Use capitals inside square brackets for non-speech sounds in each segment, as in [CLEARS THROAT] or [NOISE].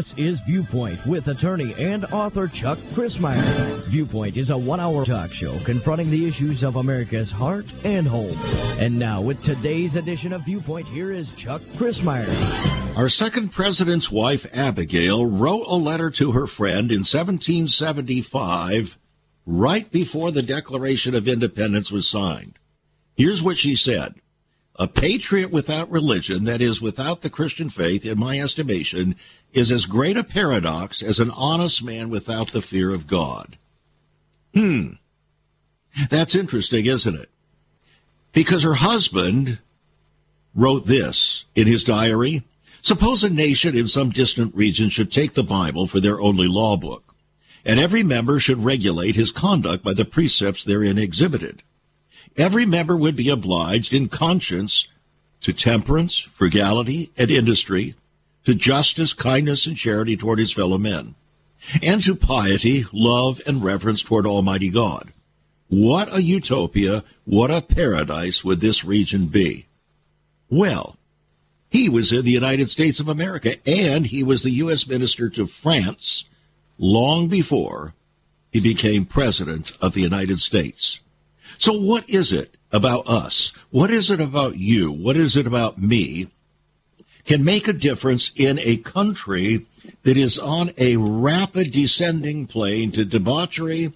This is Viewpoint with attorney and author Chuck Crismier. Viewpoint is a one hour talk show confronting the issues of America's heart and home. And now, with today's edition of Viewpoint, here is Chuck Crismier. Our second president's wife, Abigail, wrote a letter to her friend in 1775, right before the Declaration of Independence was signed. Here's what she said. A patriot without religion, that is, without the Christian faith, in my estimation, is as great a paradox as an honest man without the fear of God. Hmm. That's interesting, isn't it? Because her husband wrote this in his diary. Suppose a nation in some distant region should take the Bible for their only law book, and every member should regulate his conduct by the precepts therein exhibited every member would be obliged in conscience to temperance, frugality, and industry, to justice, kindness, and charity toward his fellow men, and to piety, love, and reverence toward Almighty God. What a utopia, what a paradise would this region be? Well, he was in the United States of America, and he was the U.S. Minister to France long before he became President of the United States. So what is it about us? What is it about you? What is it about me can make a difference in a country that is on a rapid descending plane to debauchery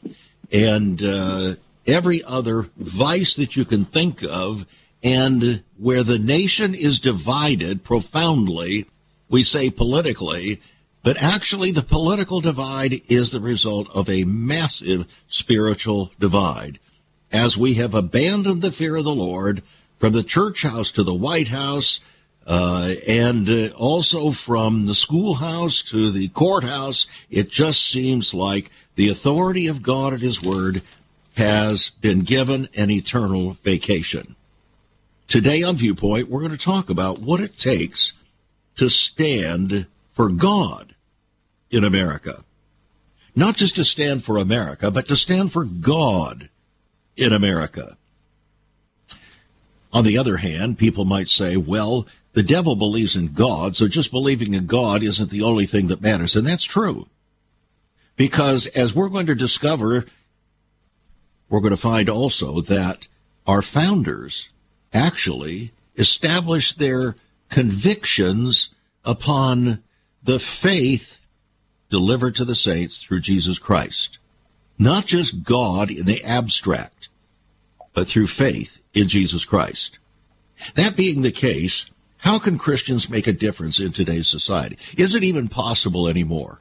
and uh, every other vice that you can think of, and where the nation is divided profoundly, we say politically, but actually the political divide is the result of a massive spiritual divide as we have abandoned the fear of the Lord from the church house to the White House, uh, and uh, also from the schoolhouse to the courthouse, it just seems like the authority of God and His Word has been given an eternal vacation. Today on Viewpoint, we're going to talk about what it takes to stand for God in America. Not just to stand for America, but to stand for God in America. On the other hand, people might say, well, the devil believes in God, so just believing in God isn't the only thing that matters. And that's true. Because as we're going to discover, we're going to find also that our founders actually established their convictions upon the faith delivered to the saints through Jesus Christ. Not just God in the abstract, but through faith in Jesus Christ. That being the case, how can Christians make a difference in today's society? Is it even possible anymore?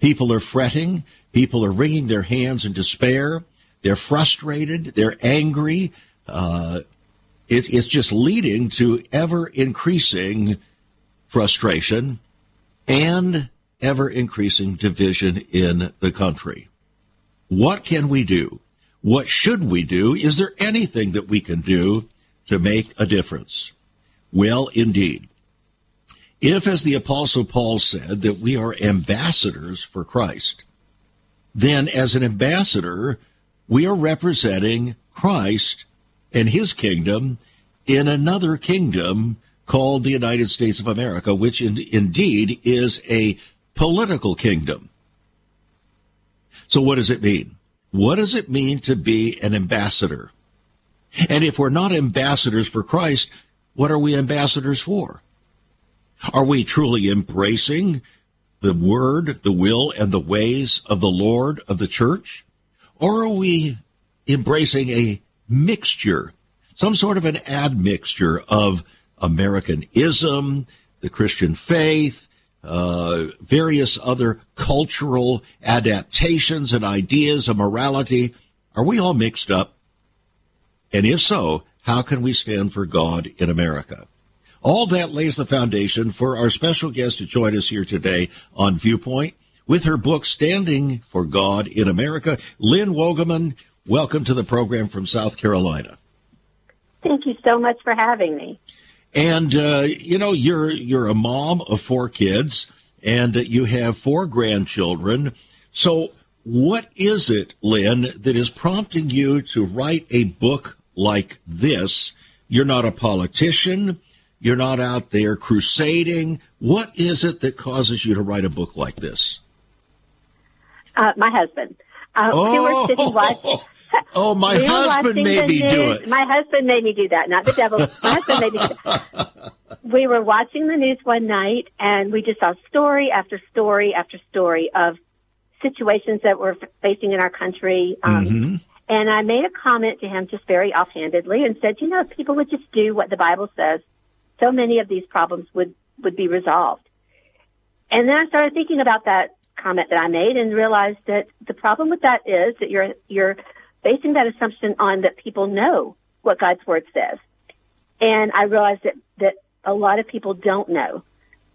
People are fretting. People are wringing their hands in despair. They're frustrated. They're angry. Uh, it, it's just leading to ever increasing frustration and ever increasing division in the country. What can we do? What should we do? Is there anything that we can do to make a difference? Well, indeed. If, as the Apostle Paul said, that we are ambassadors for Christ, then as an ambassador, we are representing Christ and his kingdom in another kingdom called the United States of America, which in, indeed is a political kingdom. So what does it mean? What does it mean to be an ambassador? And if we're not ambassadors for Christ, what are we ambassadors for? Are we truly embracing the word, the will, and the ways of the Lord of the church? Or are we embracing a mixture, some sort of an admixture of Americanism, the Christian faith, uh, various other cultural adaptations and ideas of morality. Are we all mixed up? And if so, how can we stand for God in America? All that lays the foundation for our special guest to join us here today on Viewpoint with her book, Standing for God in America. Lynn Wogamon, welcome to the program from South Carolina. Thank you so much for having me. And uh, you know, you're you're a mom of four kids, and you have four grandchildren. So, what is it, Lynn, that is prompting you to write a book like this? You're not a politician. You're not out there crusading What is it that causes you to write a book like this? Uh, my husband. Uh, oh, we were sitting watching. [LAUGHS] Oh, my [LAUGHS] we husband made me do it. My husband made me do that, not the devil. my husband made me do that. [LAUGHS] We were watching the news one night, and we just saw story after story after story of situations that we're facing in our country. Um, mm-hmm. And I made a comment to him just very offhandedly and said, you know, if people would just do what the Bible says, so many of these problems would, would be resolved. And then I started thinking about that comment that I made and realized that the problem with that is that you're, you're basing that assumption on that people know what God's word says. And I realized that, that a lot of people don't know.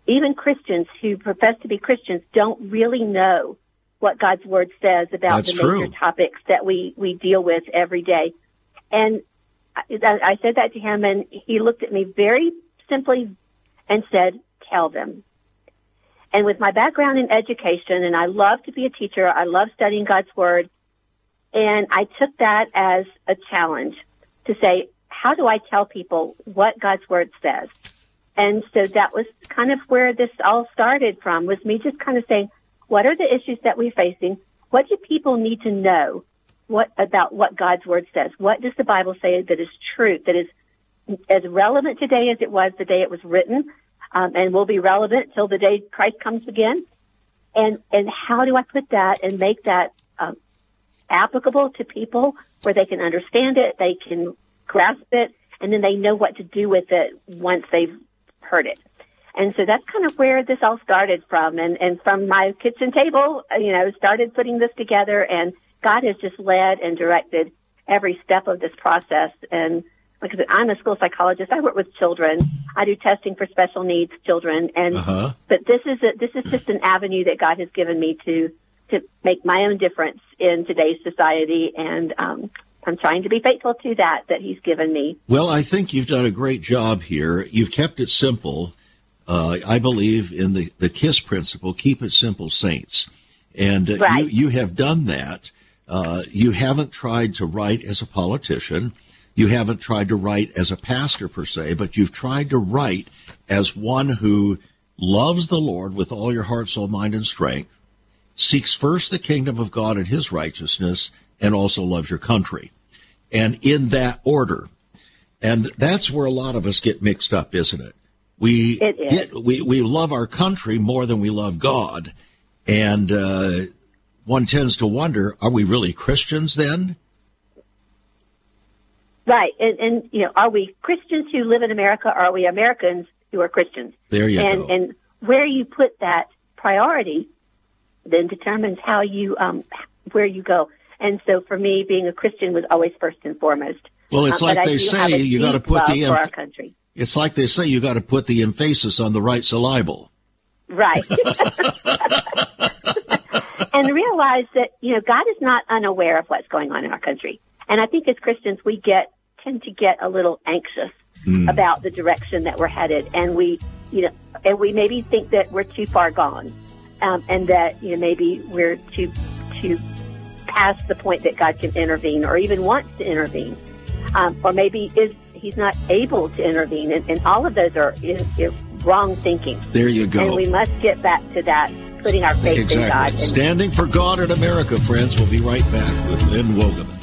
Even Christians who profess to be Christians don't really know what God's word says about That's the true. major topics that we, we deal with every day. And I, I said that to him and he looked at me very simply and said, tell them. And with my background in education, and I love to be a teacher, I love studying God's word, and I took that as a challenge to say, how do I tell people what God's word says? And so that was kind of where this all started from was me just kind of saying, what are the issues that we're facing? What do people need to know what about what God's word says? What does the Bible say that is true, that is as relevant today as it was the day it was written, um, and will be relevant till the day Christ comes again? And and how do I put that and make that um, applicable to people where they can understand it, they can grasp it, and then they know what to do with it once they've heard it. And so that's kind of where this all started from. And, and from my kitchen table, you know, started putting this together and God has just led and directed every step of this process. And like I said, I'm a school psychologist. I work with children. I do testing for special needs children. And, uh-huh. but this is a, this is just an avenue that God has given me to, to make my own difference in today's society. And, um, I'm trying to be faithful to that that he's given me. Well, I think you've done a great job here. You've kept it simple. Uh, I believe in the, the KISS principle, keep it simple, saints. And uh, right. you, you have done that. Uh, you haven't tried to write as a politician. You haven't tried to write as a pastor per se, but you've tried to write as one who loves the Lord with all your heart, soul, mind, and strength, seeks first the kingdom of God and his righteousness, and also loves your country. And in that order. And that's where a lot of us get mixed up, isn't it? We get, we, we love our country more than we love God. And uh, one tends to wonder, are we really Christians then? Right. And, and, you know, are we Christians who live in America or are we Americans who are Christians? There you and, go. And where you put that priority then determines how you, um, where you go. And so for me, being a Christian was always first and foremost. Well, it's um, like they say, you got to put the for our country. It's like they say, you got to put the emphasis on the right syllable. Right. [LAUGHS] [LAUGHS] and realize that you know God is not unaware of what's going on in our country. And I think as Christians, we get tend to get a little anxious mm. about the direction that we're headed, and we, you know, and we maybe think that we're too far gone, um, and that you know maybe we're too too past the point that God can intervene or even wants to intervene, um, or maybe is He's not able to intervene, and, and all of those are is, is wrong thinking. There you go. And we must get back to that putting our faith exactly. in God. And Standing for God in America, friends. We'll be right back with Lynn Wogamon.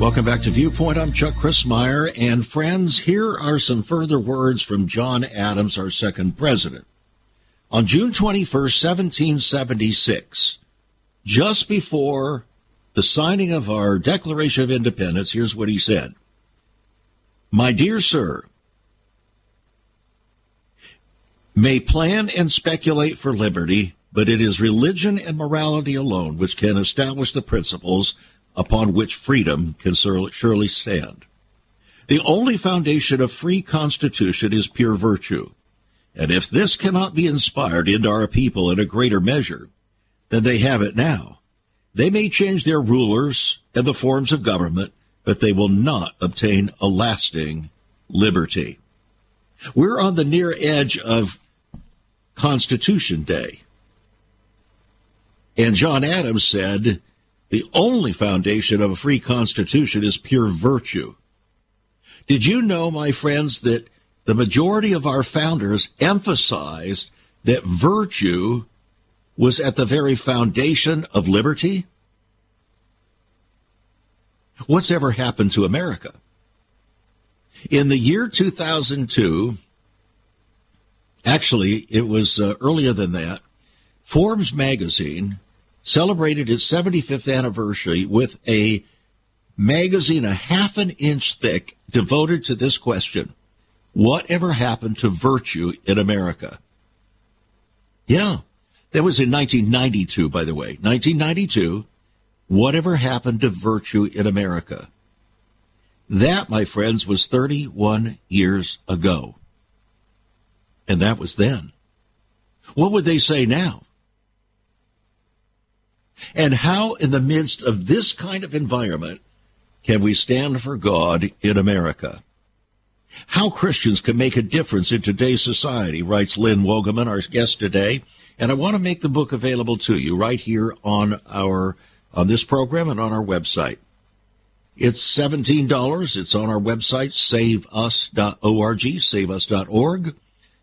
Welcome back to Viewpoint. I'm Chuck Crismier. And friends, here are some further words from John Adams, our second president. On June 21st, 1776, just before the signing of our Declaration of Independence, here's what he said. My dear sir, may plan and speculate for liberty, but it is religion and morality alone which can establish the principles upon which freedom can surely stand. The only foundation of free constitution is pure virtue. And if this cannot be inspired into our people in a greater measure than they have it now, they may change their rulers and the forms of government, but they will not obtain a lasting liberty. We're on the near edge of Constitution Day. And John Adams said, the only foundation of a free constitution is pure virtue. Did you know, my friends, that the majority of our founders emphasized that virtue was at the very foundation of liberty? What's ever happened to America? In the year 2002, actually, it was uh, earlier than that, Forbes magazine celebrated its 75th anniversary with a magazine a half an inch thick devoted to this question. Whatever happened to virtue in America? Yeah, that was in 1992, by the way. 1992. Whatever happened to virtue in America? That, my friends, was 31 years ago. And that was then. What would they say now? And how, in the midst of this kind of environment, can we stand for God in America? How Christians can make a difference in today's society, writes Lynn Wogamon, our guest today. And I want to make the book available to you right here on our on this program and on our website. It's $17. It's on our website, saveus.org, saveus.org.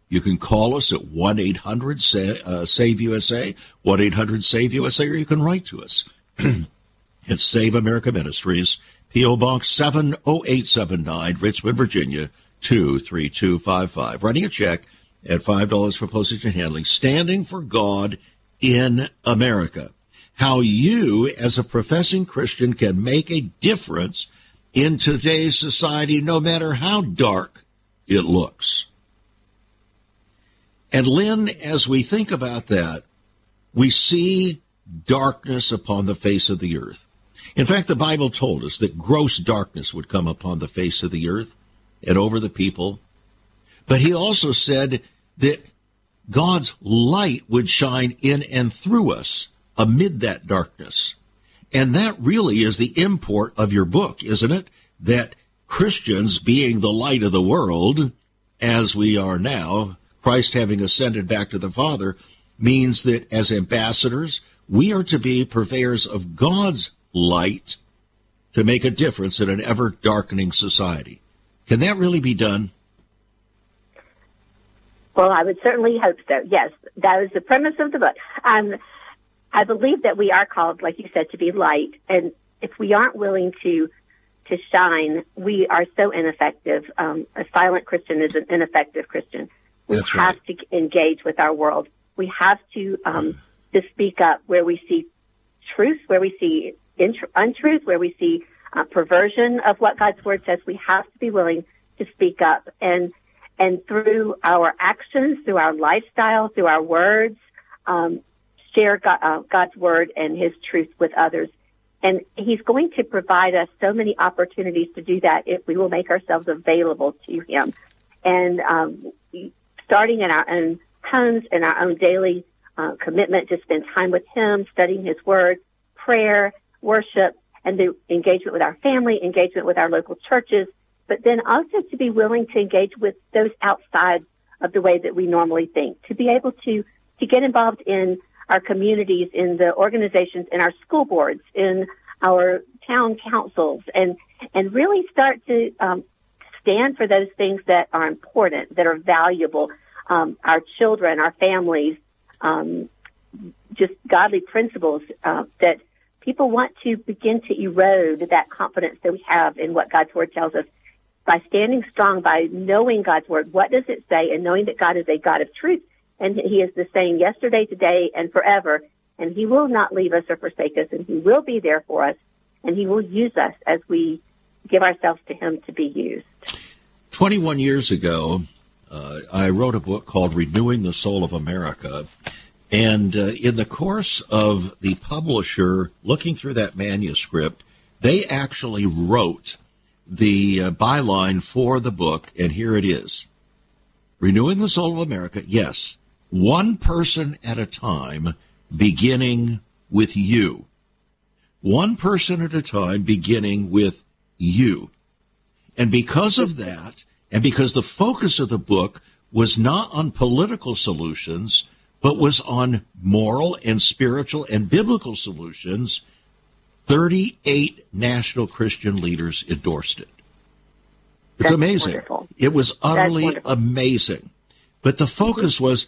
You can call us at 1 800 SAVE USA, 1 800 SAVE USA, or you can write to us. [CLEARS THROAT] it's Save America Ministries, P.O. Box 70879, Richmond, Virginia 23255. Writing a check at $5 for postage and handling, standing for God in America. How you, as a professing Christian, can make a difference in today's society, no matter how dark it looks. And Lynn, as we think about that, we see darkness upon the face of the earth. In fact, the Bible told us that gross darkness would come upon the face of the earth and over the people. But he also said that God's light would shine in and through us amid that darkness. And that really is the import of your book, isn't it? That Christians being the light of the world, as we are now, Christ having ascended back to the Father, means that as ambassadors, we are to be purveyors of God's light to make a difference in an ever darkening society. Can that really be done? Well, I would certainly hope so. Yes, that is the premise of the book. Um, I believe that we are called, like you said, to be light, and if we aren't willing to to shine, we are so ineffective. Um, a silent Christian is an ineffective Christian. We That's have right. to engage with our world. We have to um, to speak up where we see truth, where we see intr- untruth, where we see uh, perversion of what God's word says. We have to be willing to speak up, and and through our actions, through our lifestyle, through our words, um, share God, uh, God's word and His truth with others. And He's going to provide us so many opportunities to do that if we will make ourselves available to Him. And um, starting in our own homes and our own daily uh, commitment to spend time with Him, studying His Word, prayer, worship, and the engagement with our family, engagement with our local churches, but then also to be willing to engage with those outside of the way that we normally think, to be able to to get involved in our communities, in the organizations, in our school boards, in our town councils, and and really start to um, stand for those things that are important, that are valuable, um, our children, our families, um, just godly principles uh, that people want to begin to erode that confidence that we have in what God's word tells us by standing strong, by knowing God's word. What does it say? And knowing that God is a God of truth and he is the same yesterday, today, and forever. And he will not leave us or forsake us and he will be there for us and he will use us as we give ourselves to him to be used. 21 years ago, uh, I wrote a book called Renewing the Soul of America. And uh, in the course of the publisher looking through that manuscript, They actually wrote the uh, byline for the book, and here it is Renewing the Soul of America, yes, one person at a time, beginning with you. One person at a time, beginning with you. And because of that, and because the focus of the book was not on political solutions, but was on moral and spiritual and biblical solutions, 38 national Christian leaders endorsed it. It's That's amazing. wonderful. It was utterly amazing. But the focus was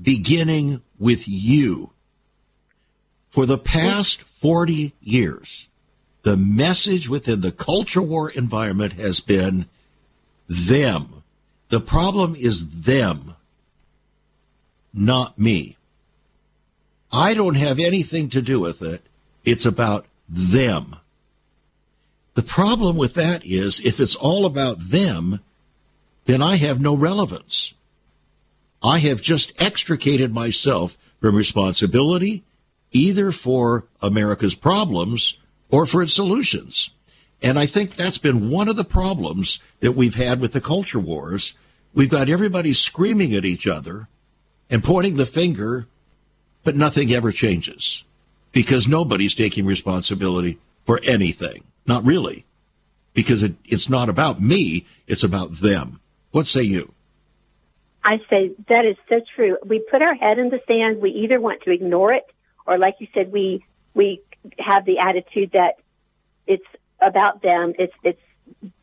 beginning with you. For the past 40 years, the message within the culture war environment has been them. The problem is them, not me. I don't have anything to do with it. It's about them. The problem with that is if it's all about them, then I have no relevance. I have just extricated myself from responsibility either for America's problems or for its solutions. And I think that's been one of the problems that we've had with the culture wars. We've got everybody screaming at each other and pointing the finger, but nothing ever changes because nobody's taking responsibility for anything. Not really, because it, it's not about me, it's about them. What say you? I say that is so true. We put our head in the sand. We either want to ignore it, or like you said, we we have the attitude that it's about them. It's it's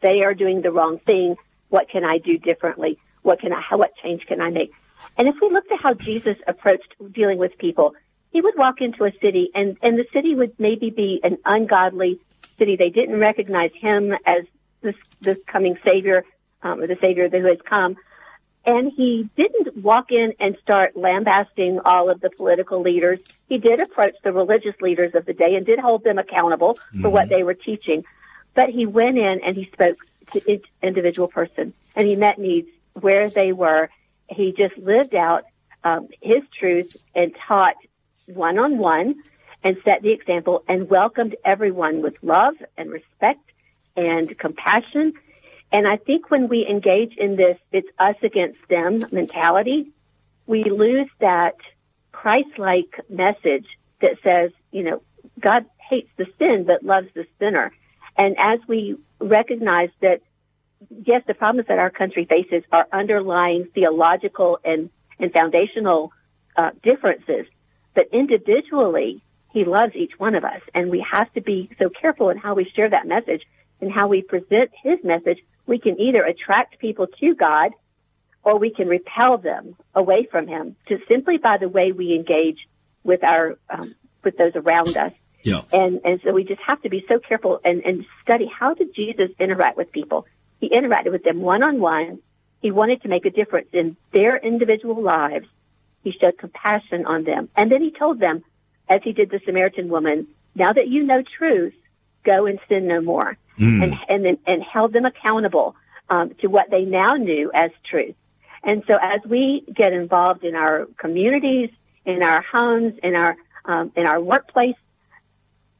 they are doing the wrong thing. What can I do differently? What can I? How, what change can I make? And if we looked at how Jesus approached dealing with people, he would walk into a city, and and the city would maybe be an ungodly city. They didn't recognize him as this this coming savior, um, or the savior who has come and he didn't walk in and start lambasting all of the political leaders. He did approach the religious leaders of the day and did hold them accountable mm-hmm. for what they were teaching. But he went in and he spoke to each individual person and he met needs where they were. He just lived out um, his truth and taught one on one and set the example and welcomed everyone with love and respect and compassion and I think when we engage in this, it's us against them mentality, we lose that Christ-like message that says, you know, God hates the sin but loves the sinner. And as we recognize that, yes, the problems that our country faces are underlying theological and, and foundational uh, differences, but individually, He loves each one of us, and we have to be so careful in how we share that message and how we present His message we can either attract people to God or we can repel them away from Him just simply by the way we engage with our um, with those around us. Yeah. And and so we just have to be so careful and, and study how did Jesus interact with people. He interacted with them one on one. He wanted to make a difference in their individual lives. He showed compassion on them. And then he told them, as he did the Samaritan woman, now that you know truth, go and sin no more mm. and and and held them accountable um, to what they now knew as truth. And so, as we get involved in our communities, in our homes, in our um, in our workplace,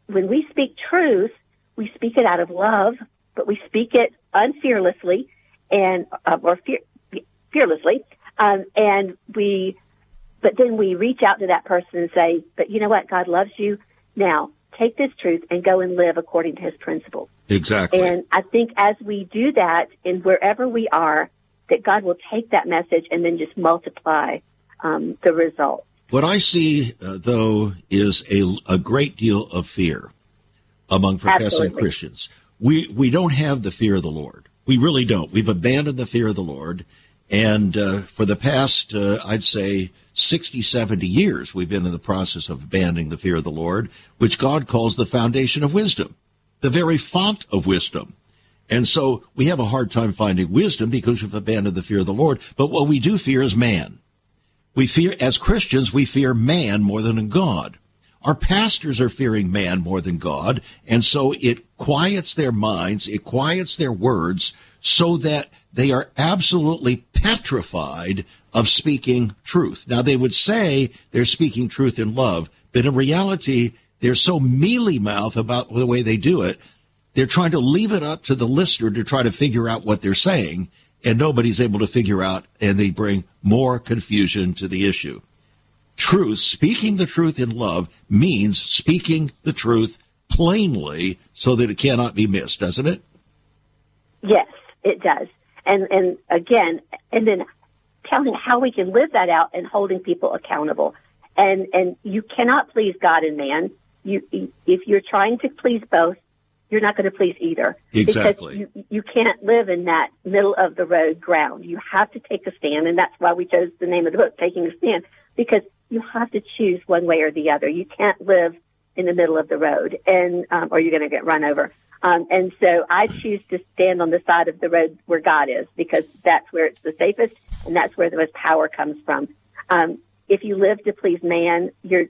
when we speak truth, we speak it out of love, but we speak it unfearlessly and uh, or fear, fearlessly, um, and we. But then we reach out to that person and say, "But you know what? God loves you. Now take this truth and go and live according to His principles." Exactly. And I think as we do that in wherever we are, that God will take that message and then just multiply um, the results. What I see, uh, though, is a, a great deal of fear among professing Absolutely. Christians. We we don't have the fear of the Lord. We really don't. We've abandoned the fear of the Lord, and uh, for the past, uh, I'd say, 60, 70 years, we've been in the process of abandoning the fear of the Lord, which God calls the foundation of wisdom the very font of wisdom. And so we have a hard time finding wisdom because we've abandoned the fear of the Lord. But what we do fear is man. We fear, as Christians, we fear man more than God. Our pastors are fearing man more than God. And so it quiets their minds, it quiets their words so that they are absolutely petrified of speaking truth. Now they would say they're speaking truth in love, but in reality, they're so mealy mouth about the way they do it they're trying to leave it up to the listener to try to figure out what they're saying, and nobody's able to figure out, and they bring more confusion to the issue. Truth, speaking the truth in love, means speaking the truth plainly so that it cannot be missed, doesn't it? Yes, it does. And and again, and then telling how we can live that out and holding people accountable. And and you cannot please God and man. You if you're trying to please both, you're not going to please either. Exactly. Because you, you can't live in that middle of the road ground. You have to take a stand, and that's why we chose the name of the book, Taking a Stand, because you have to choose one way or the other. You can't live in the middle of the road, and um, or you're going to get run over. Um, and so I choose to stand on the side of the road where God is, because that's where it's the safest, and that's where the most power comes from. Um, if you live to please man, you're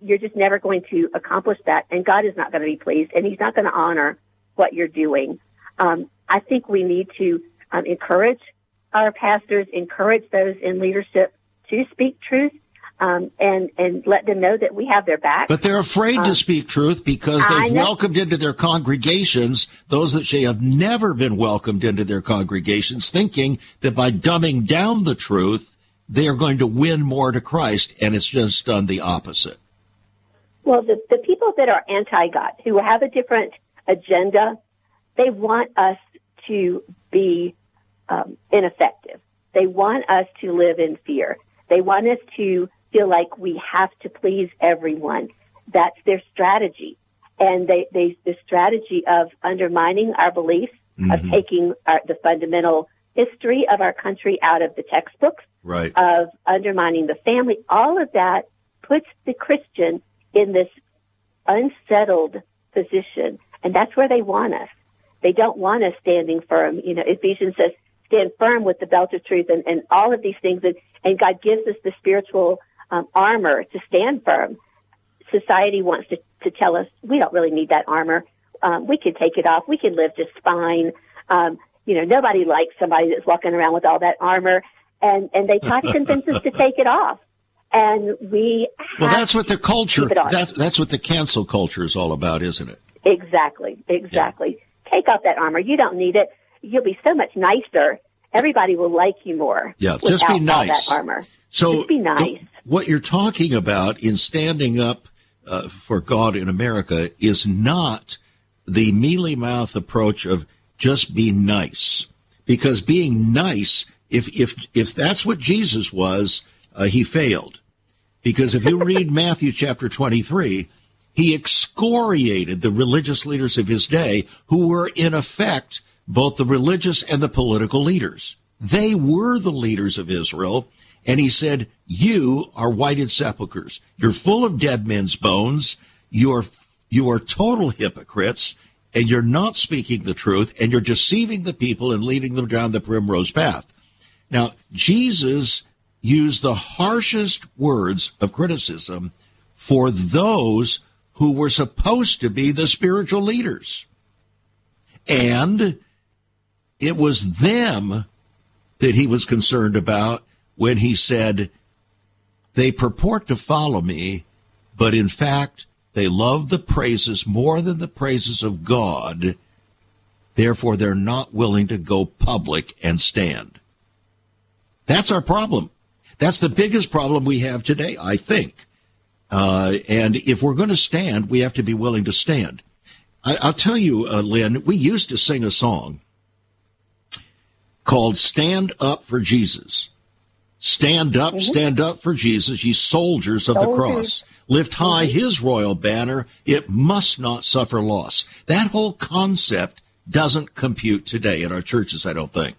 you're just never going to accomplish that, and God is not going to be pleased, and He's not going to honor what you're doing. Um, I think we need to um, encourage our pastors, encourage those in leadership to speak truth, um, and and let them know that we have their back. But they're afraid to speak truth because they've welcomed into their congregations those that they have never been welcomed into their congregations, thinking that by dumbing down the truth they are going to win more to Christ, and it's just done the opposite. Well, the, the people that are anti God, who have a different agenda, they want us to be um, ineffective. They want us to live in fear. They want us to feel like we have to please everyone. That's their strategy. And they, they the strategy of undermining our beliefs, mm-hmm. of taking our, the fundamental history of our country out of the textbooks, right. of undermining the family. All of that puts the Christian in this unsettled position. And that's where they want us. They don't want us standing firm. You know, Ephesians says, stand firm with the belt of truth and, and all of these things. And, and God gives us the spiritual um, armor to stand firm. Society wants to, to tell us we don't really need that armor. Um, we can take it off. We can live just fine. Um, you know, nobody likes somebody that's walking around with all that armor and and they try to convince us to take it off. And we well, that's what the culture. That's that's what the cancel culture is all about, isn't it? Exactly, exactly. Yeah. Take off that armor. You don't need it. You'll be so much nicer. Everybody will like you more. Yeah, just be nice. that armor. So just be nice. The, what you're talking about in standing up uh, for God in America is not the mealy mouth approach of just be nice, because being nice if if if that's what Jesus was, uh, he failed. Because if you read [LAUGHS] Matthew chapter 23, he excoriated the religious leaders of his day who were in effect both the religious and the political leaders. They were the leaders of Israel. And he said, you are whited sepulchres. You're full of dead men's bones. You are, you are total hypocrites and you're not speaking the truth and you're deceiving the people and leading them down the primrose path. Now, Jesus used the harshest words of criticism for those who were supposed to be the spiritual leaders. And it was them that he was concerned about when he said, They purport to follow me, but in fact, they love the praises more than the praises of God. Therefore, they're not willing to go public and stand. That's our problem. That's the biggest problem we have today, I think. Uh, and if we're going to stand, we have to be willing to stand. I, will tell you, uh, Lynn, we used to sing a song called Stand Up for Jesus. Stand up, mm-hmm. stand up for Jesus, ye soldiers of soldiers. the cross. Lift high mm-hmm. his royal banner. It must not suffer loss. That whole concept doesn't compute today in our churches, I don't think.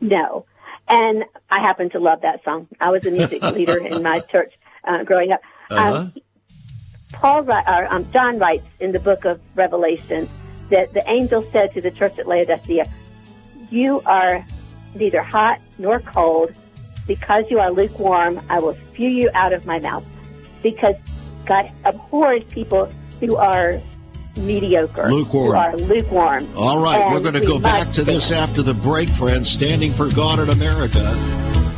No. And I happen to love that song. I was a music [LAUGHS] leader in my church uh, growing up. Uh-huh. Um, Paul, or, um, John writes in the book of Revelation that the angel said to the church at Laodicea, "You are neither hot nor cold. Because you are lukewarm, I will spew you out of my mouth." Because God abhors people who are mediocre. Lukewarm. are lukewarm. All right, and we're going to go back to this after the break, friends. Standing for God in America.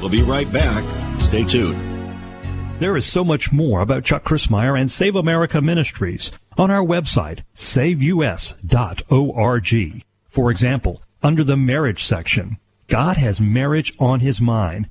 We'll be right back. Stay tuned. There is so much more about Chuck Crismier and Save America Ministries on our website, saveus.org. For example, under the marriage section, God has marriage on his mind.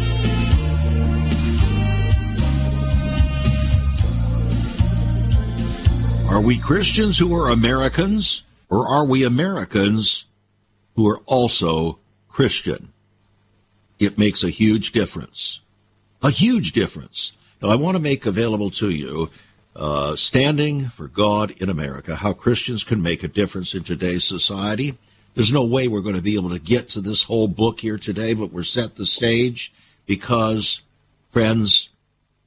Are we Christians who are Americans, or are we Americans who are also Christian? It makes a huge difference. A huge difference. Now, I want to make available to you uh, Standing for God in America, how Christians can make a difference in today's society. There's no way we're going to be able to get to this whole book here today, but we're set the stage because, friends,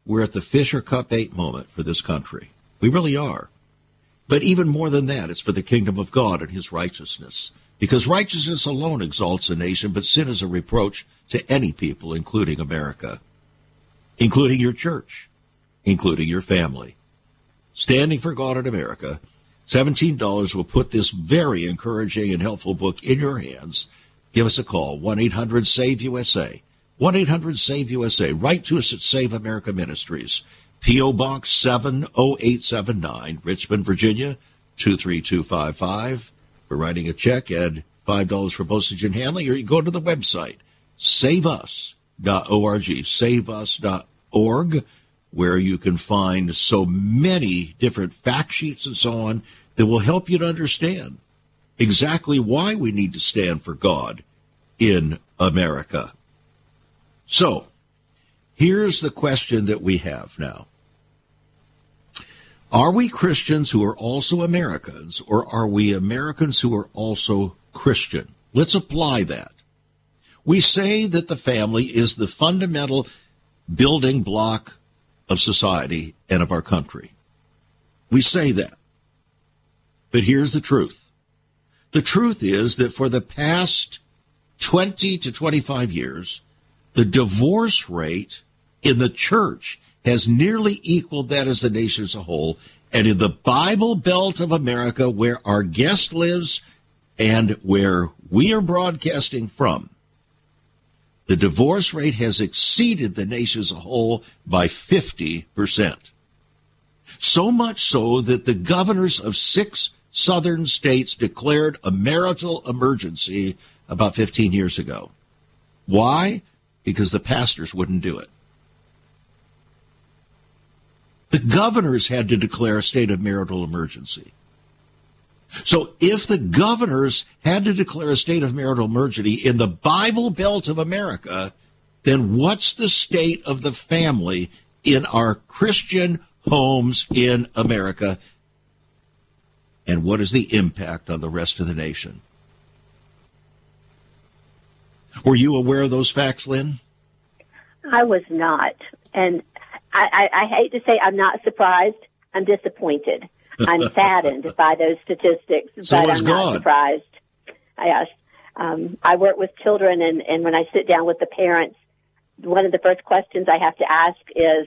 we're at the Fisher Cup 8 moment for this country. We really are. But even more than that, it's for the kingdom of God and his righteousness. Because righteousness alone exalts a nation, but sin is a reproach to any people, including America, including your church, including your family. Standing for God in America, $17 will put this very encouraging and helpful book in your hands. Give us a call, 1 800 SAVE USA. 1 800 SAVE USA. Write to us at Save America Ministries. P.O. Box 70879, Richmond, Virginia 23255. For writing a check, add $5 for postage and handling, or you go to the website, saveus.org, saveus.org, where you can find so many different fact sheets and so on that will help you to understand exactly why we need to stand for God in America. So, here's the question that we have now. Are we Christians who are also Americans, or are we Americans who are also Christian? Let's apply that. We say that the family is the fundamental building block of society and of our country. We say that. But here's the truth. The truth is that for the past 20 to 25 years, the divorce rate in the church has nearly equaled that as the nation as a whole. And in the Bible Belt of America, where our guest lives and where we are broadcasting from, the divorce rate has exceeded the nation as a whole by 50%. So much so that the governors of six southern states declared a marital emergency about 15 years ago. Why? Because the pastors wouldn't do it. The governors had to declare a state of marital emergency. So if the governors had to declare a state of marital emergency in the Bible Belt of America, then what's the state of the family in our Christian homes in America? And what is the impact on the rest of the nation? Were you aware of those facts, Lynn? I was not. And I, I, I hate to say I'm not surprised. I'm disappointed. I'm [LAUGHS] saddened by those statistics, so but I'm God. not surprised. Yes. Um, I work with children, and, and when I sit down with the parents, one of the first questions I have to ask is,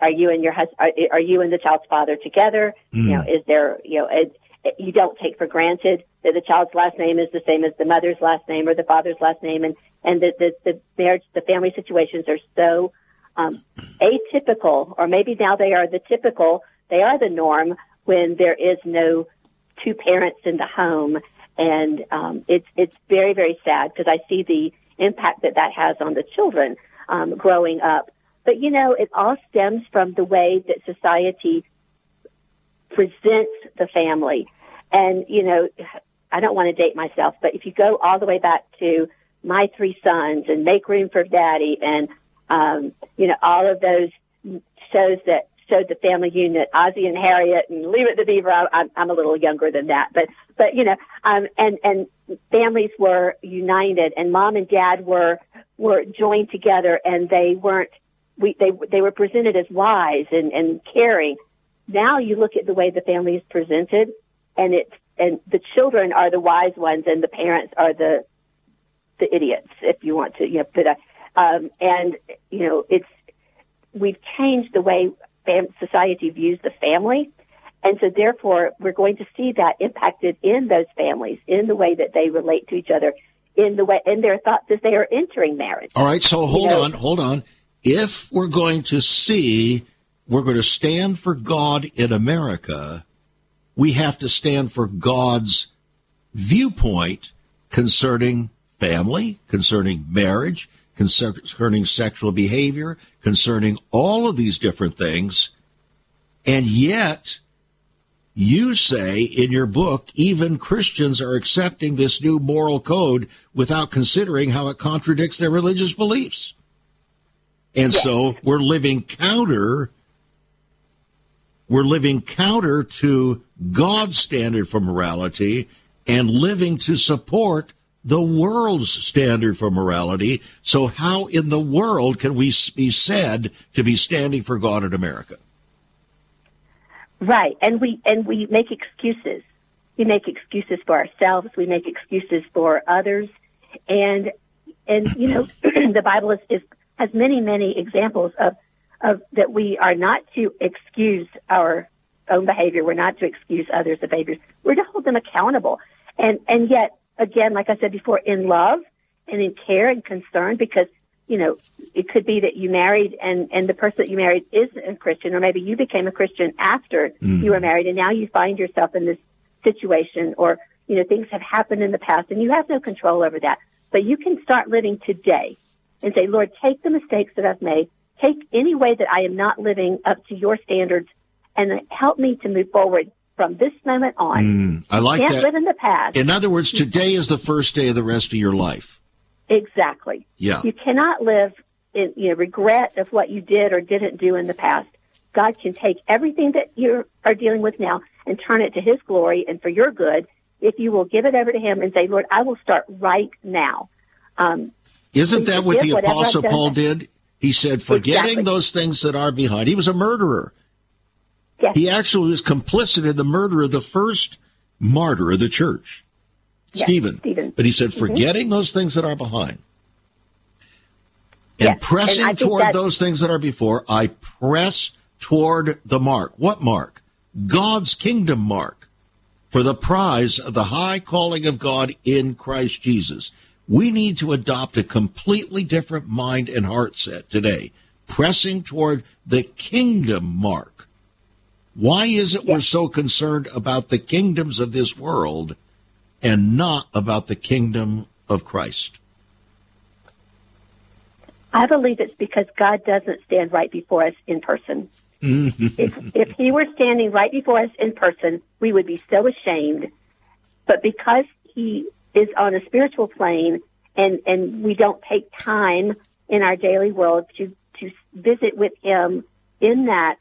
"Are you and your husband? Are, are you and the child's father together? Mm. You know, is there? You know, it, it, you don't take for granted that the child's last name is the same as the mother's last name or the father's last name, and and the the, the marriage, the family situations are so um, atypical, or maybe now they are the typical. They are the norm when there is no two parents in the home, and um, it's it's very very sad because I see the impact that that has on the children um, growing up. But you know, it all stems from the way that society presents the family, and you know, I don't want to date myself, but if you go all the way back to my three sons and make room for daddy and um, you know all of those shows that showed the family unit, Ozzie and Harriet, and Leave It to Beaver. I, I'm, I'm a little younger than that, but but you know, um, and and families were united, and mom and dad were were joined together, and they weren't. We they they were presented as wise and and caring. Now you look at the way the family is presented, and it's and the children are the wise ones, and the parents are the the idiots, if you want to, you know, put a, um, and you know, it's we've changed the way fam- society views the family. And so therefore we're going to see that impacted in those families, in the way that they relate to each other, in the way, in their thoughts as they are entering marriage. All right. So hold You know- on, hold on. If we're going to see, we're going to stand for God in America, we have to stand for God's viewpoint concerning family, concerning marriage, concerning sexual behavior, concerning all of these different things. And yet, you say in your book, even Christians are accepting this new moral code without considering how it contradicts their religious beliefs. And so we're living counter, we're living counter to God's standard for morality and living to support the world's standard for morality. So how in the world can we be said to be standing for God in America? Right. And we, and we make excuses. We make excuses for ourselves. We make excuses for others. And, and, you know, [CLEARS THROAT] the Bible is, is, has many, many examples of, of that we are not to excuse our own behavior. We're not to excuse others' behaviors. We're to hold them accountable. And, and yet, again, like I said before, in love and in care and concern, because, you know, it could be that you married and, and the person that you married isn't a Christian, or maybe you became a Christian after you were mm-hmm. married and now you find yourself in this situation or, you know, things have happened in the past and you have no control over that. But you can start living today and say, Lord, take the mistakes that I've made, take any way that I am not living up to your standards and help me to move forward from this moment on. I like Can't that. live in the past. In other words, today is the first day of the rest of your life. Exactly. Yeah. You cannot live in you know regret of what you did or didn't do in the past. God can take everything that you are dealing with now and turn it to His glory and for your good if you will give it over to Him and say, Lord, I will start right now. Um, Isn't that what the Apostle Paul did? He said, forgetting Exactly. those things that are behind. He was a murderer. Yes, He actually was complicit in the murder of the first martyr of the church, Yes, Stephen. Stephen. But he said, forgetting those things that are behind and Yes, pressing think toward that- those things that are before, I press toward the mark. What mark? God's kingdom mark for the prize of the high calling of God in Christ Jesus. We need to adopt a completely different mind and heart set today, pressing toward the kingdom mark. Why is it we're so concerned about the kingdoms of this world and not about the kingdom of Christ? I believe it's because God doesn't stand right before us in person. [LAUGHS] if, if He were standing right before us in person, we would be so ashamed. But because He is on a spiritual plane, and and we don't take time in our daily world to to visit with Him in that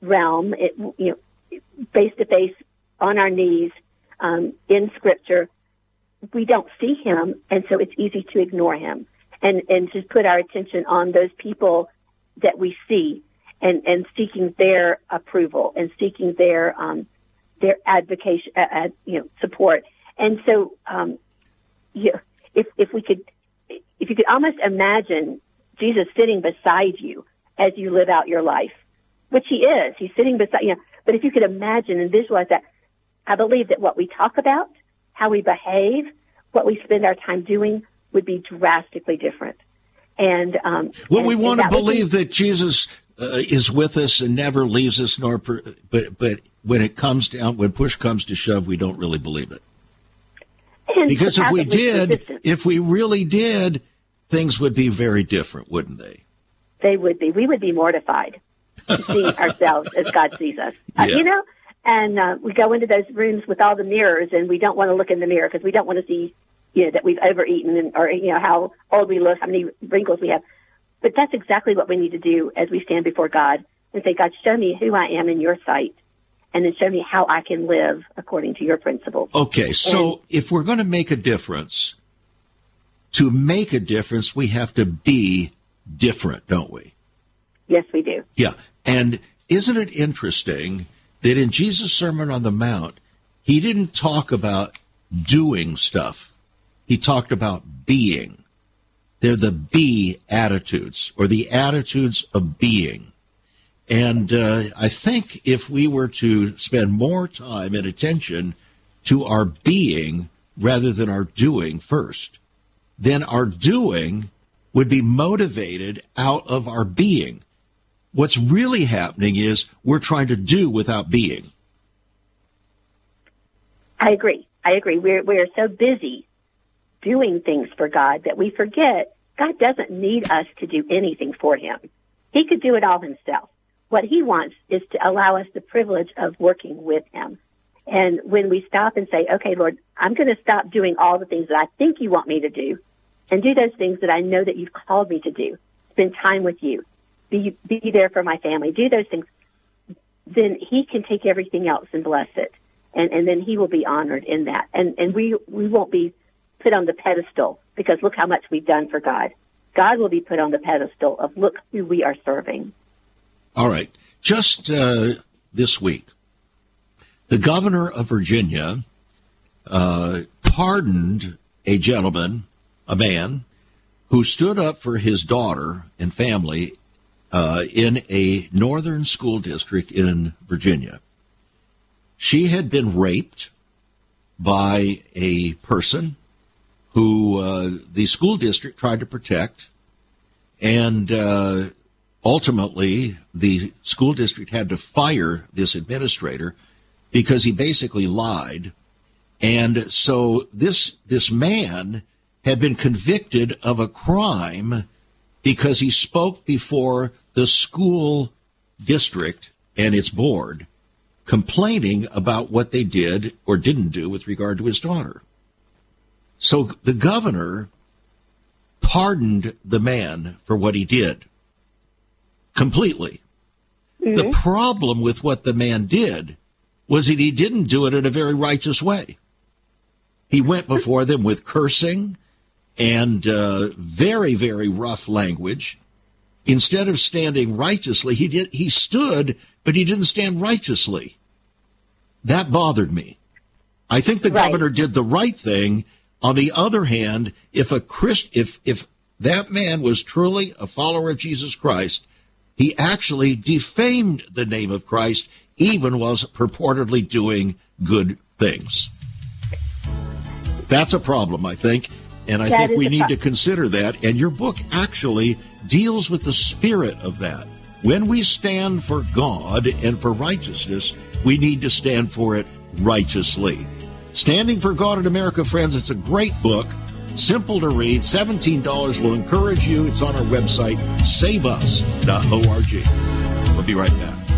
realm, it, you know, face to face on our knees um, in Scripture, we don't see Him, and so it's easy to ignore Him and and to put our attention on those people that we see and and seeking their approval and seeking their um their advocation uh, uh, you know support. And so um you if if we could if you could almost imagine Jesus sitting beside you as you live out your life which he is he's sitting beside you know but if you could imagine and visualize that I believe that what we talk about how we behave what we spend our time doing would be drastically different. And um, Well, and- we want to would be- believe that Jesus uh, is with us and never leaves us, nor per, but but when it comes down, when push comes to shove, we don't really believe it. and Because if we did, if we really did, things would be very different, wouldn't they? they would be. We would be mortified to see ourselves as God sees us. Uh, Yeah. you know, and uh, we go into those rooms with all the mirrors, and we don't want to look in the mirror because we don't want to see, you know, that we've overeaten and, or you know how old we look, how many wrinkles we have. But that's exactly what we need to do as we stand before God. and say, God, show me who I am in your sight, and then show me how I can live according to your principles. Okay, so and, if we're going to make a difference, to make a difference, we have to be different, don't we? Yes, we do. Yeah. And isn't it interesting that in Jesus' Sermon on the Mount, he didn't talk about doing stuff. He talked about being. They're the be attitudes or the attitudes of being. And uh, I think if we were to spend more time and attention to our being rather than our doing first, then our doing would be motivated out of our being. What's really happening is we're trying to do without being. I agree. I agree. We're, we're so busy doing things for God that we forget God doesn't need us to do anything for him. He could do it all himself. What he wants is to allow us the privilege of working with him. And when we stop and say, okay, Lord, I'm going to stop doing all the things that I think you want me to do and do those things that I know that you've called me to do. Spend time with you. Be, be there for my family. Do those things. Then he can take everything else and bless it. And, and then he will be honored in that. And, and we, we won't be put on the pedestal because look how much we've done for God. God will be put on the pedestal of look who we are serving. All right. Just uh, this week, the governor of Virginia uh, pardoned a gentleman, a man, who stood up for his daughter and family uh, in a northern school district in Virginia. She had been raped by a person who uh, the school district tried to protect, and uh, ultimately the school district had to fire this administrator because he basically lied. And so this this man had been convicted of a crime because he spoke before the school district and its board complaining about what they did or didn't do with regard to his daughter. So the governor pardoned the man for what he did completely. Mm-hmm. The problem with what the man did was that he didn't do it in a very righteous way. He went before them with cursing and uh, very, very rough language. Instead of standing righteously, he did he stood, but he didn't stand righteously. That bothered me. I think the right. governor did the right thing on the other hand, if a Christ, if, if that man was truly a follower of Jesus Christ, he actually defamed the name of Christ, even was purportedly doing good things. That's a problem, I think. And I that think we need problem. to consider that. And your book actually deals with the spirit of that. When we stand for God and for righteousness, we need to stand for it righteously. Standing for God in America, friends, it's a great book. Simple to read. $17 will encourage you. It's on our website, saveus.org. We'll be right back.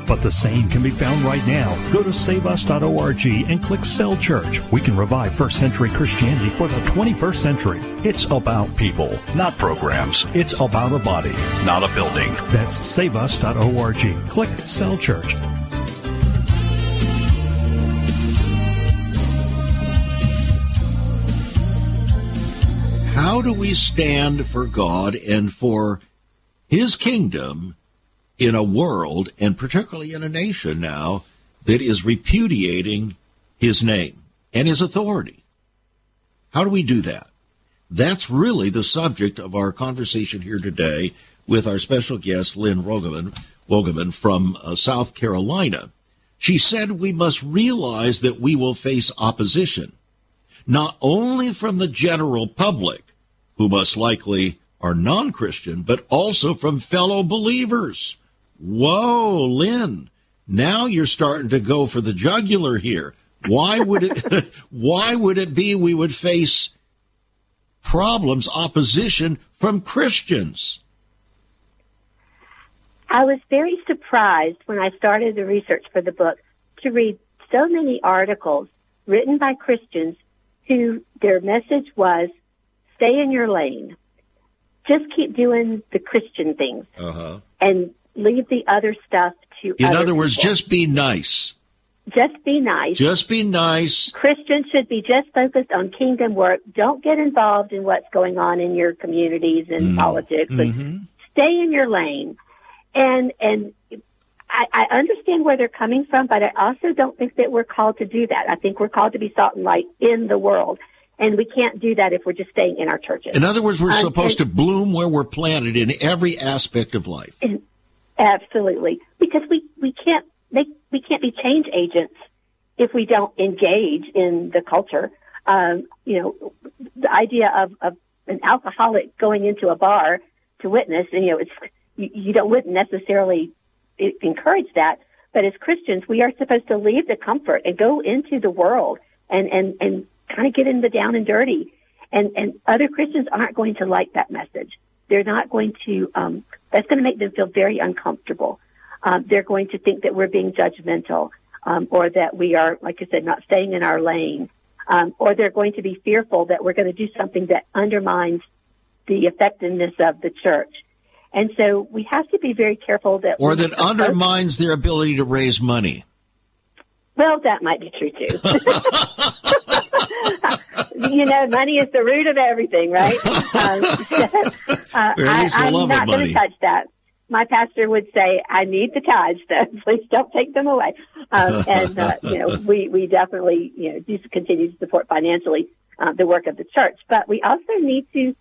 But the same can be found right now. Go to saveus.org and click Cell Church. We can revive first century Christianity for the 21st century. It's about people, not programs. It's about a body, not a building. That's saveus.org. Click Cell Church. How do we stand for God and for His kingdom in a world, and particularly in a nation now, that is repudiating His name and His authority? How do we do that? That's really the subject of our conversation here today with our special guest, Lynn Rogoman. Wogamon from uh, South Carolina. She said we must realize that we will face opposition, not only from the general public, who most likely are non Christian, but also from fellow believers. Whoa, Lynn, now you're starting to go for the jugular here. Why would it [LAUGHS] why would it be we would face problems, opposition from Christians? I was very surprised when I started the research for the book to read so many articles written by Christians who their message was stay in your lane. Just keep doing the Christian things uh-huh. and leave the other stuff to In other, other words, people. just be nice. just be nice. Just be nice. Christians should be just focused on kingdom work. Don't get involved in what's going on in your communities and politics. But stay in your lane. And and I, I understand where they're coming from, but I also don't think that we're called to do that. I think we're called to be salt and light in the world. And we can't do that if we're just staying in our churches. In other words, we're Um, supposed and- to bloom where we're planted in every aspect of life. Absolutely, because we we can't make we can't be change agents if we don't engage in the culture. Um, you know, the idea of, of an alcoholic going into a bar to witness, and you know, it's you, you don't wouldn't necessarily encourage that. But as Christians, we are supposed to leave the comfort and go into the world and and and kind of get in the down and dirty. And and other Christians aren't going to like that message. They're not going to. Um, that's going to make them feel very uncomfortable. Um, they're going to think that we're being judgmental, um, or that we are, like I said, not staying in our lane, um, or they're going to be fearful that we're going to do something that undermines the effectiveness of the church. And so we have to be very careful that Or that undermines their ability to raise money. Well, that might be true too. [LAUGHS] [LAUGHS] [LAUGHS] you know, money is the root of everything, right? Um, so, [LAUGHS] uh, Or at least the I, I'm not going to touch that. My pastor would say, "I need the tithes, though. [LAUGHS] Please don't take them away." Um, and uh, you know, we we definitely you know do continue to support financially uh, the work of the church, but we also need to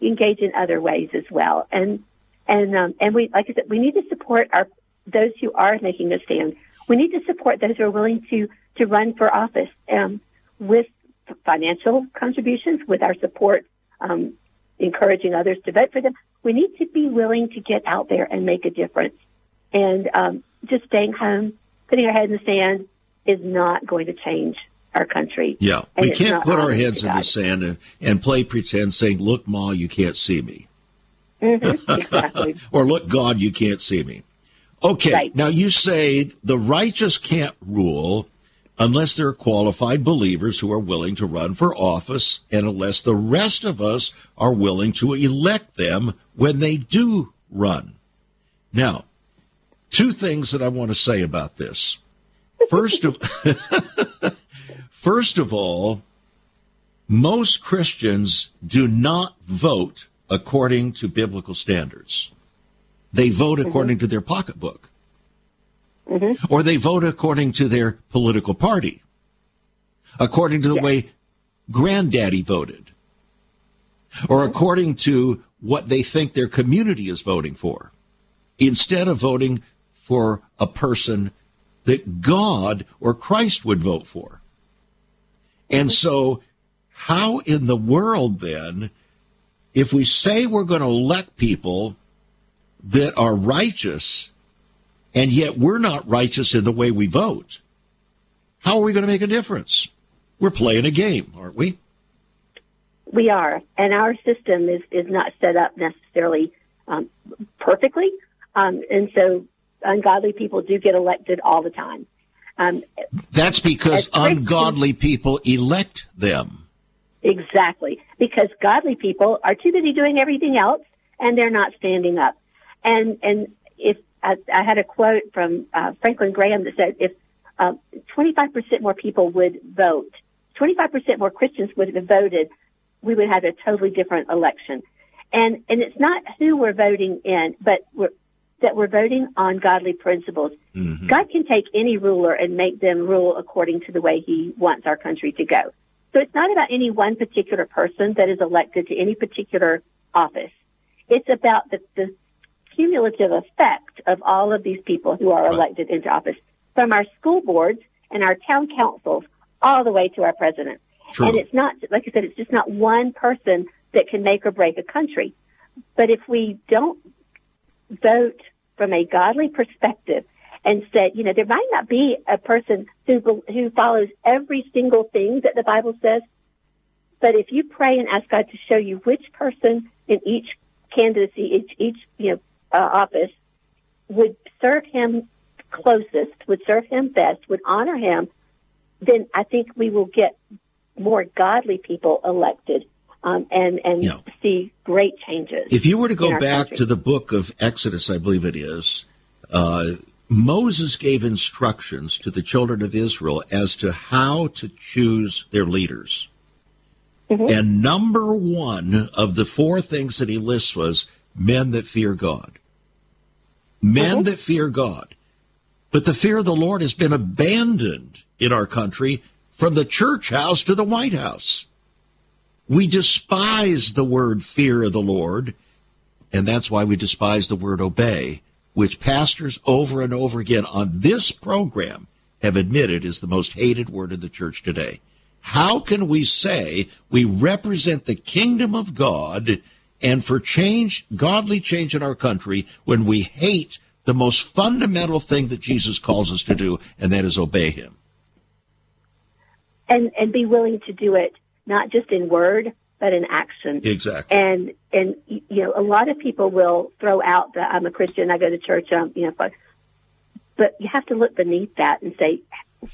engage in other ways as well. And and um, and we, like I said, we need to support our those who are making a stand. We need to support those who are willing to to run for office um, with financial contributions, with our support, um, encouraging others to vote for them. We need to be willing to get out there and make a difference. And um, just staying home, putting our head in the sand, is not going to change our country. Yeah, And we can't put our heads in the sand and, and play pretend saying, Look, Ma, you can't see me. Mhm, [LAUGHS] exactly. Or look, God, you can't see me. Okay, Right. now you say the righteous can't rule unless there are qualified believers who are willing to run for office and unless the rest of us are willing to elect them when they do run. Now, two things that I want to say about this. First of [LAUGHS] First of all, most Christians do not vote according to biblical standards. They vote according to their pocketbook. Mm-hmm. Or they vote according to their political party. According to the way granddaddy voted. Or mm-hmm. according to what they think their community is voting for. Instead of voting for a person that God or Christ would vote for. And mm-hmm. so, how in the world then, if we say we're going to elect people that are righteous, and yet we're not righteous in the way we vote, how are we going to make a difference? We're playing a game, aren't we? We are, and our system is is not set up necessarily um, perfectly, um, and so ungodly people do get elected all the time. Um, That's because ungodly people elect them. Exactly, because godly people are too busy doing everything else, and they're not standing up. And and if I, I had a quote from uh, Franklin Graham that said, if five percent more people would vote, twenty five percent more Christians would have voted, we would have a totally different election. And and it's not who we're voting in, but we're, that we're voting on godly principles. God can take any ruler and make them rule according to the way He wants our country to go. So it's not about any one particular person that is elected to any particular office. It's about the, the cumulative effect of all of these people who are elected into office, from our school boards and our town councils all the way to our president. True. And it's not, like I said, it's just not one person that can make or break a country. But if we don't vote from a godly perspective and said, you know, there might not be a person who who follows every single thing that the Bible says, but if you pray and ask God to show you which person in each candidacy, each each you know uh, office would serve Him closest, would serve Him best, would honor Him, then I think we will get more godly people elected um, and and Yeah. see great changes. If you were to go back country. to the book of Exodus, I believe it is, uh, Moses gave instructions to the children of Israel as to how to choose their leaders. Mm-hmm. And number one of the four things that he lists was men that fear God. Men Mm-hmm. that fear God. But the fear of the Lord has been abandoned in our country from the church house to the White House. We despise the word fear of the Lord, and that's why we despise the word obey, which pastors over and over again on this program have admitted is the most hated word in the church today. How can we say we represent the kingdom of God and for change, godly change in our country, when we hate the most fundamental thing that Jesus calls us to do, and that is obey him? and and be willing to do it not just in word but in action. Exactly. And and you know, a lot of people will throw out that I'm a Christian, I go to church, um, you know, but, but you have to look beneath that and say,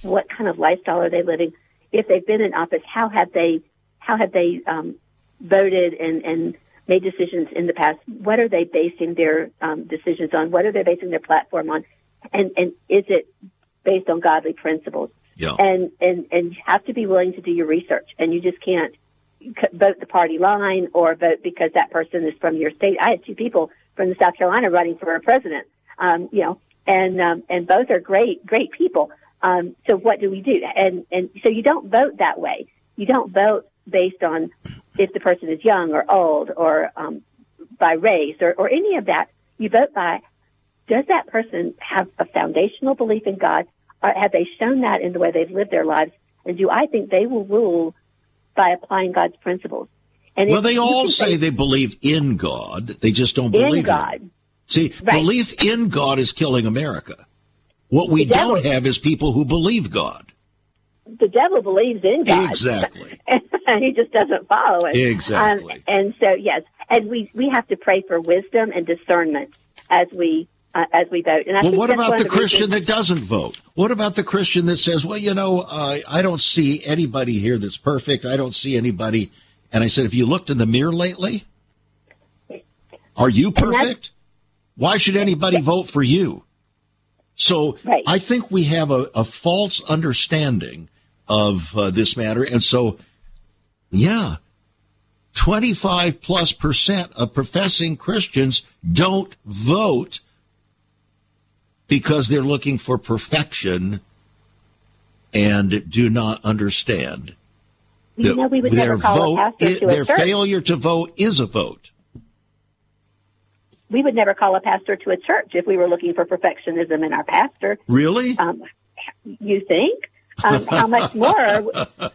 what kind of lifestyle are they living? If they've been in office, how have they how have they um, voted and and made decisions in the past? What are they basing their um, decisions on? What are they basing their platform on? And and is it based on godly principles? Yeah. and and and you have to be willing to do your research and you just can't vote the party line or vote because that person is from your state i had two people from the south carolina running for a president um you know and um and both are great great people um so what do we do and and so you don't vote that way you don't vote based on if the person is young or old or um by race or or any of that you vote by does that person have a foundational belief in God? Or have they shown that in the way they've lived their lives? And do I think they will rule by applying God's principles? And Well, they all say they believe in God. They just don't believe in God. Him. See, Right. belief in God is killing America. What we devil- don't have is people who believe God. The devil believes in God. Exactly. [LAUGHS] and [LAUGHS] he just doesn't follow it. Exactly. Um, and so, yes, and we we have to pray for wisdom and discernment as we uh, as we vote. And I Well, what about the Christian reasons- that doesn't vote? What about the Christian that says, well, you know, uh, I don't see anybody here that's perfect. I don't see anybody. And I said, have you looked in the mirror lately? Are you perfect? Why should anybody vote for you? So Right. I think we have a, a false understanding of uh, this matter. And so, yeah, 25 plus percent of professing Christians don't vote because they're looking for perfection and do not understand. you know we would their never call vote, a pastor i- to their a church. failure to vote is a vote. we would never call a pastor to a church if we were looking for perfectionism in our pastor. Really? Um, you think? Um, how much more?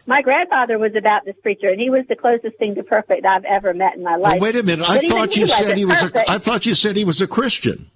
My grandfather was a Baptist preacher, and he was the closest thing to perfect I've ever met in my life. Well, wait a minute. I But thought you said he was. perfect. A, I thought you said he was a Christian.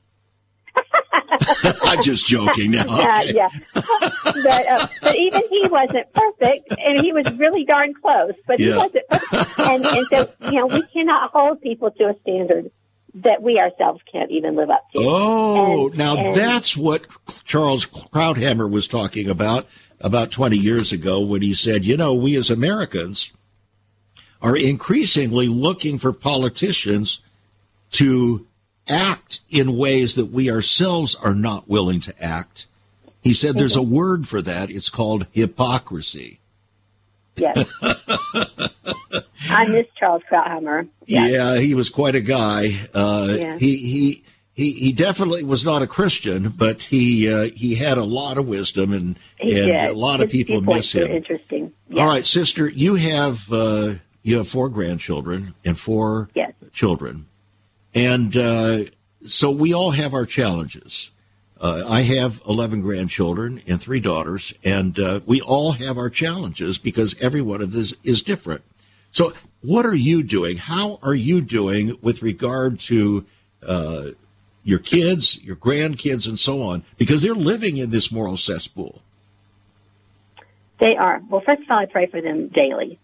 [LAUGHS] I'm just joking now. Okay. yeah, but uh, but even he wasn't perfect, and he was really darn close. But he wasn't perfect, and and so you know we cannot hold people to a standard that we ourselves can't even live up to. Oh, And- now and- that's what Charles Krauthammer was talking about about 20 years ago when he said, you know, we as Americans are increasingly looking for politicians to act in ways that we ourselves are not willing to act. He said there's a word for that. It's called hypocrisy. Yes. [LAUGHS] I miss Charles Krauthammer. Yeah. Yeah, he was quite a guy. Uh, Yeah. He he he he definitely was not a Christian, but he uh, he had a lot of wisdom, and He and did. a lot of people miss him. Interesting. Yeah. All right, sister, you have uh, you have four grandchildren and four Yes. children, and uh, so we all have our challenges. Uh, I have 11 grandchildren and three daughters, and uh, we all have our challenges because every one of this is different. So, what are you doing? How are you doing with regard to uh, your kids, your grandkids, and so on? Because they're living in this moral cesspool. They are. Well, first of all, I pray for them daily.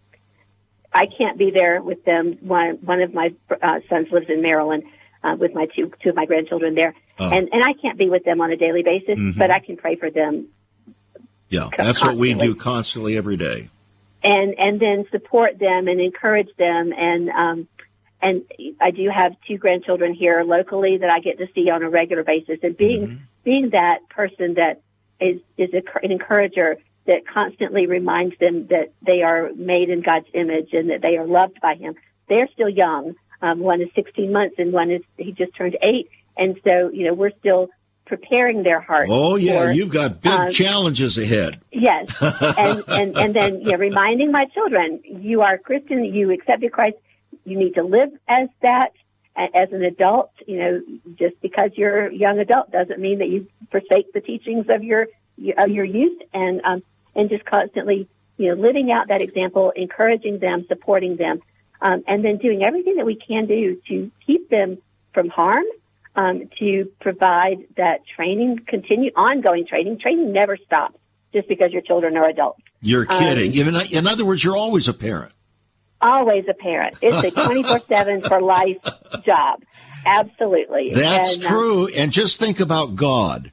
I can't be there with them. One one of my uh, sons lives in Maryland uh, with my two two of my grandchildren there, oh. and and I can't be with them on a daily basis, mm-hmm. but I can pray for them. Yeah, that's what we do constantly every day. And and then support them and encourage them and um and I do have two grandchildren here locally that I get to see on a regular basis and being mm-hmm. being that person that is is a, an encourager that constantly reminds them that they are made in God's image and that they are loved by Him. They're still young. Um, one is 16 months and one is, he just turned eight. And so, you know, we're still preparing their hearts. Oh yeah, for, you've got big um, challenges ahead. Yes, [LAUGHS] and, and and then yeah, reminding my children, you are Christian, you accepted Christ, you need to live as that as an adult. You know, just because you're a young adult doesn't mean that you forsake the teachings of your of your youth, and um, and just constantly, you know, living out that example, encouraging them, supporting them, um, and then doing everything that we can do to keep them from harm, um, to provide that training, continue ongoing training. Training never stops just because your children are adults. You're kidding. Um, in other words, you're always a parent. Always a parent. It's a 24 7 for life job. Absolutely. That's and, uh, true. and just think about God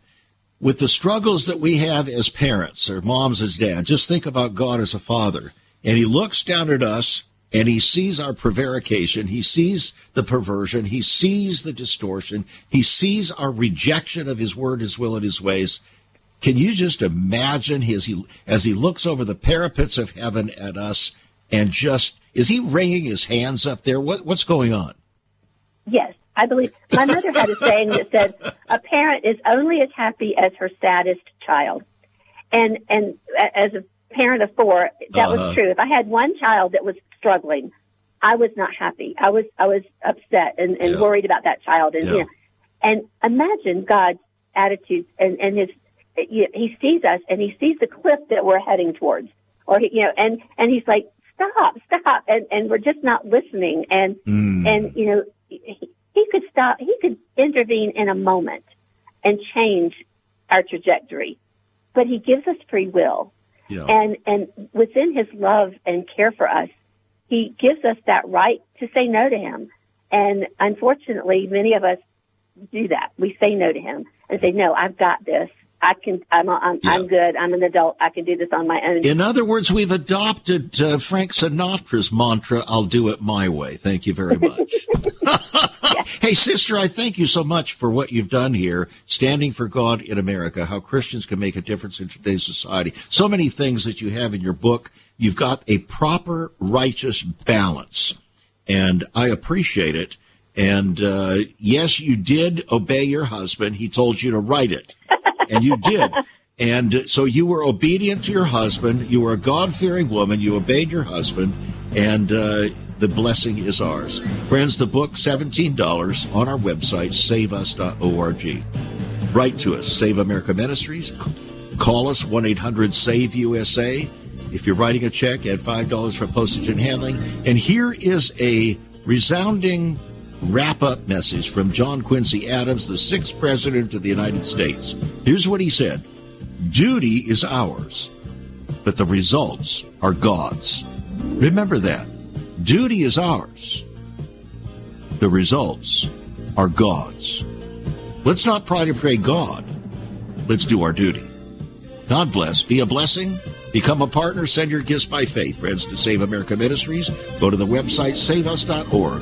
with the struggles that we have as parents or moms as dads, just think about God as a father. And he looks down at us and he sees our prevarication. He sees the perversion. He sees the distortion. He sees our rejection of his word, his will, and his ways. Can you just imagine his, as he looks over the parapets of heaven at us and just, is he wringing his hands up there? What, what's going on? Yes. I believe my mother had a saying that said, "A parent is only as happy as her saddest child," and and as a parent of four, that uh-huh. was true. If I had one child that was struggling, I was not happy. I was I was upset and, and yeah. worried about that child, and yeah. you know, and imagine God's attitudes and and his he sees us and he sees the cliff that we're heading towards, or he, you know, and and he's like, stop, stop, and and we're just not listening, and mm. and you know. He, he could stop, he could intervene in a moment and change our trajectory. But he gives us free will. Yeah. And, and within his love and care for us, he gives us that right to say no to him. And unfortunately, many of us do that. We say no to him and say, no, I've got this. I can, I'm, I'm, yeah. I'm good. I'm an adult. I can do this on my own. In other words, we've adopted uh, Frank Sinatra's mantra, I'll do it my way. Thank you very [LAUGHS] much. [LAUGHS] Hey, sister, I thank you so much for what you've done here, standing for God in America, how Christians can make a difference in today's society. So many things that you have in your book. You've got a proper righteous balance, and I appreciate it. And uh, yes, you did obey your husband. He told you to write it, [LAUGHS] and you did. And so you were obedient to your husband. You were a God fearing woman. You obeyed your husband, and uh, the blessing is ours. Friends, the book, $17 on our website, saveus.org. Write to us, Save America Ministries. Call us, 1 800 SAVE USA. If you're writing a check, add $5 for postage and handling. And here is a resounding wrap up message from John Quincy Adams, the sixth president of the United States. Here's what he said Duty is ours, but the results are God's. Remember that. Duty is ours. The results are God's. Let's not try to pray God. Let's do our duty. God bless. Be a blessing. Become a partner. Send your gifts by faith, friends, to Save America Ministries. Go to the website saveus.org.